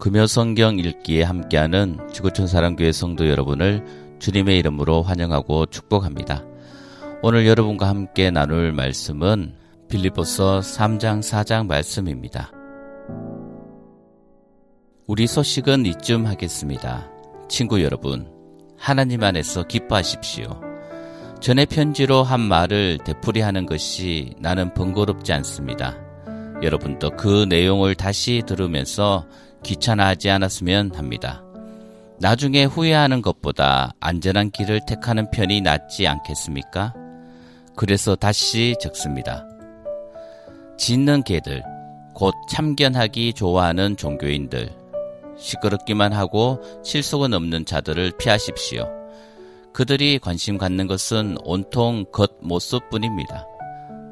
금요 성경 읽기에 함께하는 지구촌 사랑교회 성도 여러분을 주님의 이름으로 환영하고 축복합니다. 오늘 여러분과 함께 나눌 말씀은 빌리보서 3장 4장 말씀입니다. 우리 소식은 이쯤 하겠습니다. 친구 여러분, 하나님 안에서 기뻐하십시오. 전에 편지로 한 말을 되풀이하는 것이 나는 번거롭지 않습니다. 여러분도 그 내용을 다시 들으면서 귀찮아하지 않았으면 합니다. 나중에 후회하는 것보다 안전한 길을 택하는 편이 낫지 않겠습니까? 그래서 다시 적습니다. 짖는 개들, 곧 참견하기 좋아하는 종교인들, 시끄럽기만 하고 실속은 없는 자들을 피하십시오. 그들이 관심 갖는 것은 온통 겉모습뿐입니다.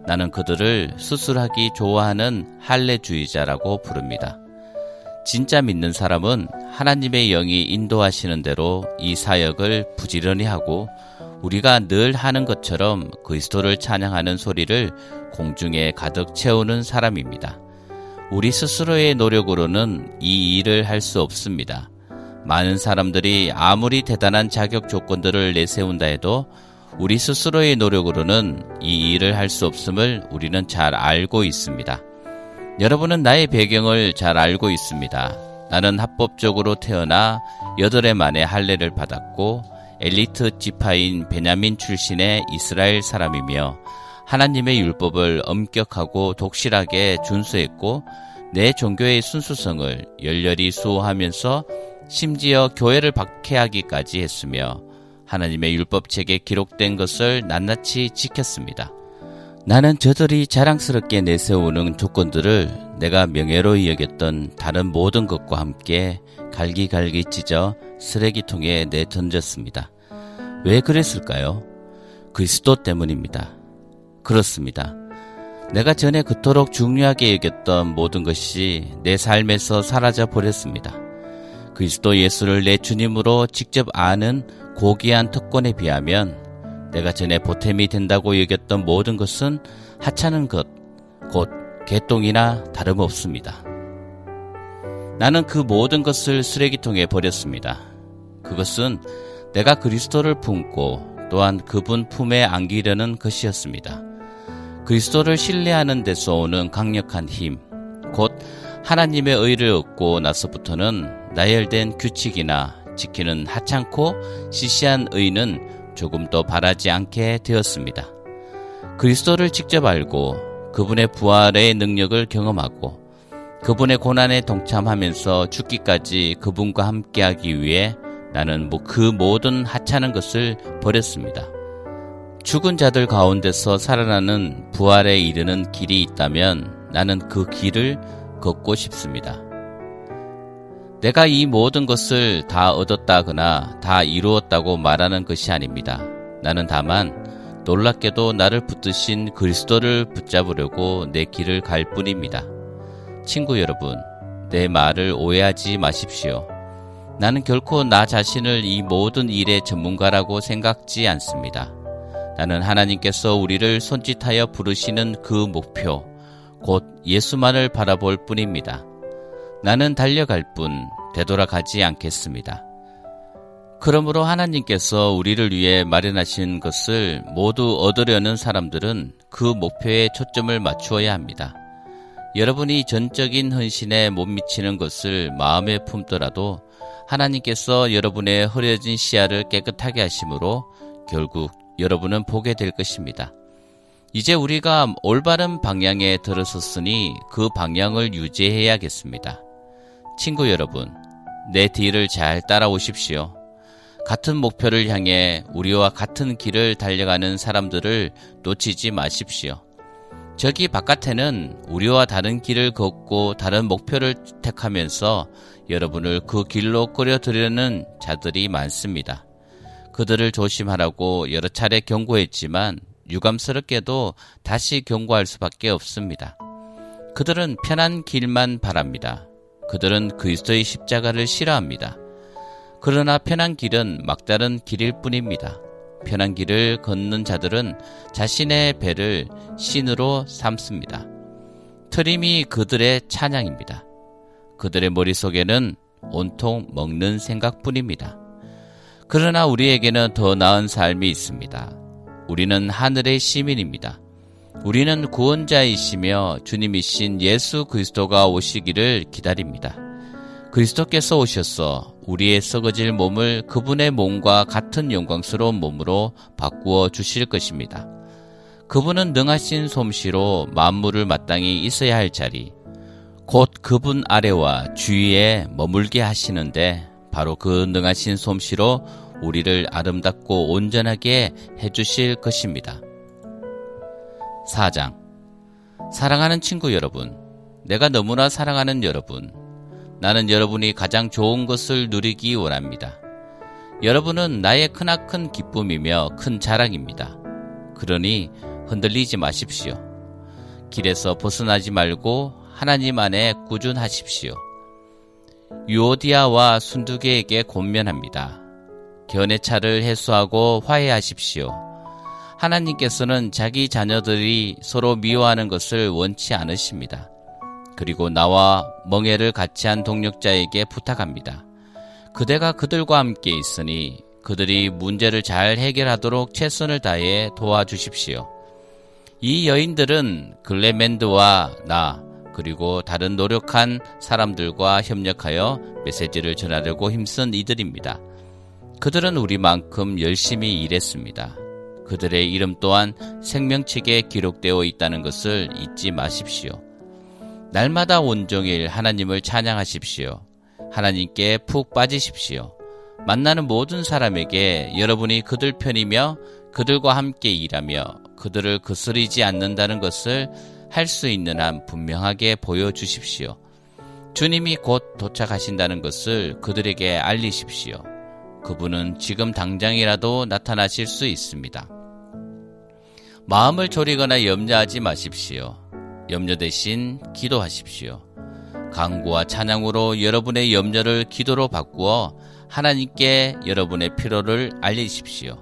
나는 그들을 수술하기 좋아하는 할례주의자라고 부릅니다. 진짜 믿는 사람은 하나님의 영이 인도하시는 대로 이 사역을 부지런히 하고 우리가 늘 하는 것처럼 그리스도를 찬양하는 소리를 공중에 가득 채우는 사람입니다. 우리 스스로의 노력으로는 이 일을 할 수 없습니다. 많은 사람들이 아무리 대단한 자격 조건들을 내세운다 해도 우리 스스로의 노력으로는 이 일을 할 수 없음을 우리는 잘 알고 있습니다. 여러분은 나의 배경을 잘 알고 있습니다. 나는 합법적으로 태어나 여덟 해 만에 할례를 받았고 엘리트 지파인 베냐민 출신의 이스라엘 사람이며 하나님의 율법을 엄격하고 독실하게 준수했고 내 종교의 순수성을 열렬히 수호하면서 심지어 교회를 박해하기까지 했으며 하나님의 율법책에 기록된 것을 낱낱이 지켰습니다. 나는 저들이 자랑스럽게 내세우는 조건들을 내가 명예로 여겼던 다른 모든 것과 함께 갈기갈기 찢어 쓰레기통에 내던졌습니다. 왜 그랬을까요? 그리스도 때문입니다. 그렇습니다. 내가 전에 그토록 중요하게 여겼던 모든 것이 내 삶에서 사라져 버렸습니다. 그리스도 예수를 내 주님으로 직접 아는 고귀한 특권에 비하면 내가 전에 보탬이 된다고 여겼던 모든 것은 하찮은 것, 곧 개똥이나 다름없습니다. 나는 그 모든 것을 쓰레기통에 버렸습니다. 그것은 내가 그리스도를 품고 또한 그분 품에 안기려는 것이었습니다. 그리스도를 신뢰하는 데서 오는 강력한 힘, 곧 하나님의 의를 얻고 나서부터는 나열된 규칙이나 지키는 하찮고 시시한 의는 조금 더 바라지 않게 되었습니다. 그리스도를 직접 알고 그분의 부활의 능력을 경험하고 그분의 고난에 동참하면서 죽기까지 그분과 함께하기 위해 나는 뭐그 모든 하찮은 것을 버렸습니다. 죽은 자들 가운데서 살아나는 부활에 이르는 길이 있다면 나는 그 길을 걷고 싶습니다. 내가 이 모든 것을 다 얻었다거나 다 이루었다고 말하는 것이 아닙니다. 나는 다만 놀랍게도 나를 붙드신 그리스도를 붙잡으려고 내 길을 갈 뿐입니다. 친구 여러분, 내 말을 오해하지 마십시오. 나는 결코 나 자신을 이 모든 일의 전문가라고 생각지 않습니다. 나는 하나님께서 우리를 손짓하여 부르시는 그 목표, 곧 예수만을 바라볼 뿐입니다. 나는 달려갈 뿐 되돌아가지 않겠습니다. 그러므로 하나님께서 우리를 위해 마련하신 것을 모두 얻으려는 사람들은 그 목표에 초점을 맞추어야 합니다. 여러분이 전적인 헌신에 못 미치는 것을 마음에 품더라도 하나님께서 여러분의 흐려진 시야를 깨끗하게 하심으로 결국 여러분은 보게 될 것입니다. 이제 우리가 올바른 방향에 들어섰으니 그 방향을 유지해야겠습니다. 친구 여러분, 내 뒤를 잘 따라오십시오. 같은 목표를 향해 우리와 같은 길을 달려가는 사람들을 놓치지 마십시오. 저기 바깥에는 우리와 다른 길을 걷고 다른 목표를 택하면서 여러분을 그 길로 끌어들이려는 자들이 많습니다. 그들을 조심하라고 여러 차례 경고했지만 유감스럽게도 다시 경고할 수밖에 없습니다. 그들은 편한 길만 바랍니다. 그들은 그리스도의 십자가를 싫어합니다. 그러나 편한 길은 막다른 길일 뿐입니다. 편한 길을 걷는 자들은 자신의 배를 신으로 삼습니다. 트림이 그들의 찬양입니다. 그들의 머릿속에는 온통 먹는 생각뿐입니다. 그러나 우리에게는 더 나은 삶이 있습니다. 우리는 하늘의 시민입니다. 우리는 구원자이시며 주님이신 예수 그리스도가 오시기를 기다립니다. 그리스도께서 오셔서 우리의 썩어질 몸을 그분의 몸과 같은 영광스러운 몸으로 바꾸어 주실 것입니다. 그분은 능하신 솜씨로 만물을 마땅히 있어야 할 자리, 곧 그분 아래와 주위에 머물게 하시는데 바로 그 능하신 솜씨로 우리를 아름답고 온전하게 해주실 것입니다. 4장 사랑하는 친구 여러분, 내가 너무나 사랑하는 여러분, 나는 여러분이 가장 좋은 것을 누리기 원합니다. 여러분은 나의 크나큰 기쁨이며 큰 자랑입니다. 그러니 흔들리지 마십시오. 길에서 벗어나지 말고 하나님 안에 꾸준하십시오. 유오디아와 순두개에게 권면합니다. 견해차를 해소하고 화해하십시오. 하나님께서는 자기 자녀들이 서로 미워하는 것을 원치 않으십니다. 그리고 나와 멍해를 같이 한 동력자에게 부탁합니다. 그대가 그들과 함께 있으니 그들이 문제를 잘 해결하도록 최선을 다해 도와주십시오. 이 여인들은 글레멘드와 나 그리고 다른 노력한 사람들과 협력하여 메시지를 전하려고 힘쓴 이들입니다. 그들은 우리만큼 열심히 일했습니다. 그들의 이름 또한 생명책에 기록되어 있다는 것을 잊지 마십시오. 날마다 온종일 하나님을 찬양하십시오. 하나님께 푹 빠지십시오. 만나는 모든 사람에게 여러분이 그들 편이며 그들과 함께 일하며 그들을 거스리지 않는다는 것을 할 수 있는 한 분명하게 보여주십시오. 주님이 곧 도착하신다는 것을 그들에게 알리십시오. 그분은 지금 당장이라도 나타나실 수 있습니다. 마음을 졸이거나 염려하지 마십시오. 염려 대신 기도하십시오. 강구와 찬양으로 여러분의 염려를 기도로 바꾸어 하나님께 여러분의 필요를 알리십시오.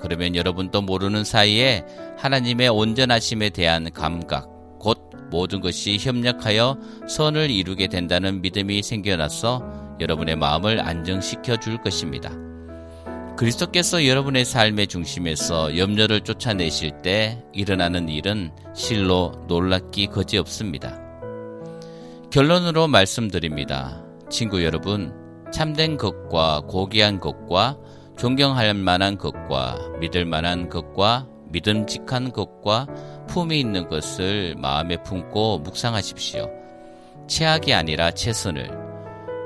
그러면 여러분도 모르는 사이에 하나님의 온전하심에 대한 감각, 곧 모든 것이 협력하여 선을 이루게 된다는 믿음이 생겨나서 여러분의 마음을 안정시켜 줄 것입니다. 그리스도께서 여러분의 삶의 중심에서 염려를 쫓아내실 때 일어나는 일은 실로 놀랍기 거지없습니다. 결론으로 말씀드립니다. 친구 여러분, 참된 것과 고귀한 것과 존경할 만한 것과 믿을 만한 것과 믿음직한 것과 품이 있는 것을 마음에 품고 묵상하십시오. 최악이 아니라 최선을,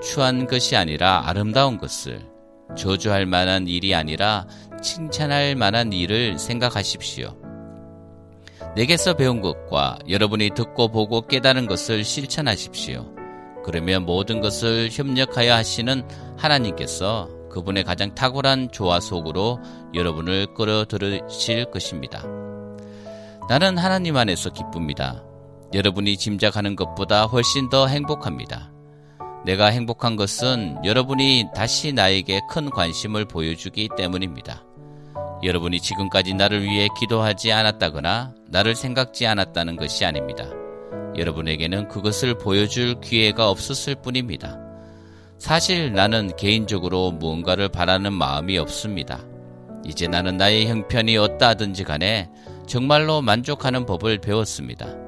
추한 것이 아니라 아름다운 것을, 저주할 만한 일이 아니라 칭찬할 만한 일을 생각하십시오. 내게서 배운 것과 여러분이 듣고 보고 깨달은 것을 실천하십시오. 그러면 모든 것을 협력하여 하시는 하나님께서 그분의 가장 탁월한 조화 속으로 여러분을 끌어들으실 것입니다. 나는 하나님 안에서 기쁩니다. 여러분이 짐작하는 것보다 훨씬 더 행복합니다. 내가 행복한 것은 여러분이 다시 나에게 큰 관심을 보여주기 때문입니다. 여러분이 지금까지 나를 위해 기도하지 않았다거나 나를 생각지 않았다는 것이 아닙니다. 여러분에게는 그것을 보여줄 기회가 없었을 뿐입니다. 사실 나는 개인적으로 무언가를 바라는 마음이 없습니다. 이제 나는 나의 형편이 어떠하든지 간에 정말로 만족하는 법을 배웠습니다.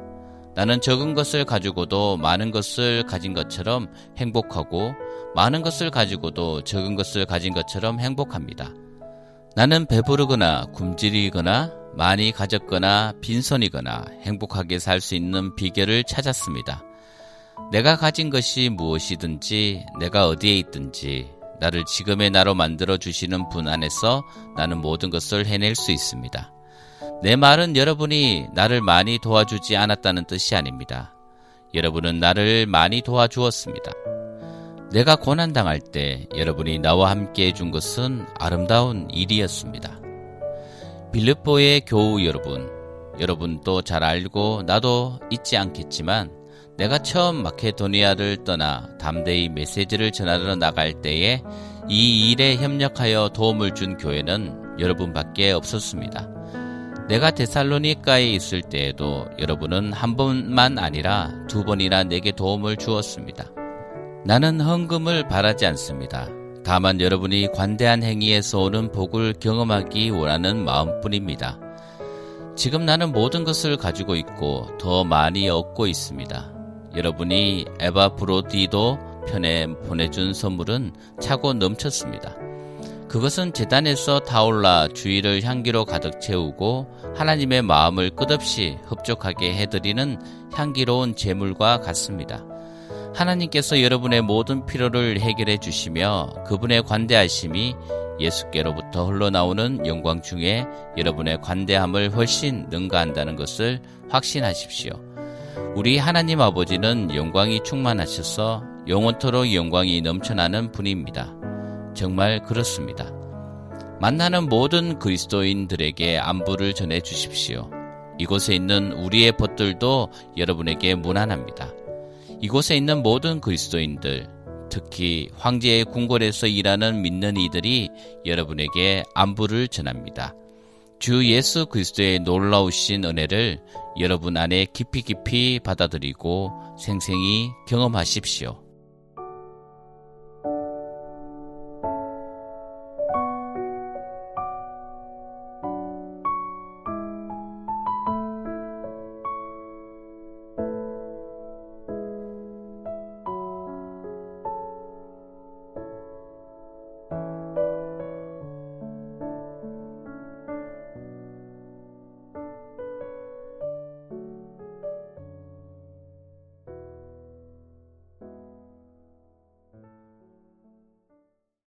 나는 적은 것을 가지고도 많은 것을 가진 것처럼 행복하고 많은 것을 가지고도 적은 것을 가진 것처럼 행복합니다. 나는 배부르거나 굶주리거나 많이 가졌거나 빈손이거나 행복하게 살 수 있는 비결을 찾았습니다. 내가 가진 것이 무엇이든지 내가 어디에 있든지 나를 지금의 나로 만들어 주시는 분 안에서 나는 모든 것을 해낼 수 있습니다. 내 말은 여러분이 나를 많이 도와주지 않았다는 뜻이 아닙니다. 여러분은 나를 많이 도와주었습니다. 내가 고난당할 때 여러분이 나와 함께 해준 것은 아름다운 일이었습니다. 빌립보의 교우 여러분, 여러분도 잘 알고 나도 잊지 않겠지만 내가 처음 마케도니아를 떠나 담대히 메시지를 전하러 나갈 때에 이 일에 협력하여 도움을 준 교회는 여러분밖에 없었습니다. 내가 데살로니카에 있을 때에도 여러분은 한 번만 아니라 두 번이나 내게 도움을 주었습니다. 나는 헌금을 바라지 않습니다. 다만 여러분이 관대한 행위에서 오는 복을 경험하기 원하는 마음뿐입니다. 지금 나는 모든 것을 가지고 있고 더 많이 얻고 있습니다. 여러분이 에바 브로디도 편에 보내준 선물은 차고 넘쳤습니다. 그것은 재단에서 타올라 주위를 향기로 가득 채우고 하나님의 마음을 끝없이 흡족하게 해드리는 향기로운 제물과 같습니다. 하나님께서 여러분의 모든 필요를 해결해 주시며 그분의 관대하심이 예수께로부터 흘러나오는 영광 중에 여러분의 관대함을 훨씬 능가한다는 것을 확신하십시오. 우리 하나님 아버지는 영광이 충만하셔서 영원토록 영광이 넘쳐나는 분입니다. 정말 그렇습니다. 만나는 모든 그리스도인들에게 안부를 전해 주십시오. 이곳에 있는 우리의 벗들도 여러분에게 무난합니다. 이곳에 있는 모든 그리스도인들, 특히 황제의 궁궐에서 일하는 믿는 이들이 여러분에게 안부를 전합니다. 주 예수 그리스도의 놀라우신 은혜를 여러분 안에 깊이 깊이 받아들이고 생생히 경험하십시오.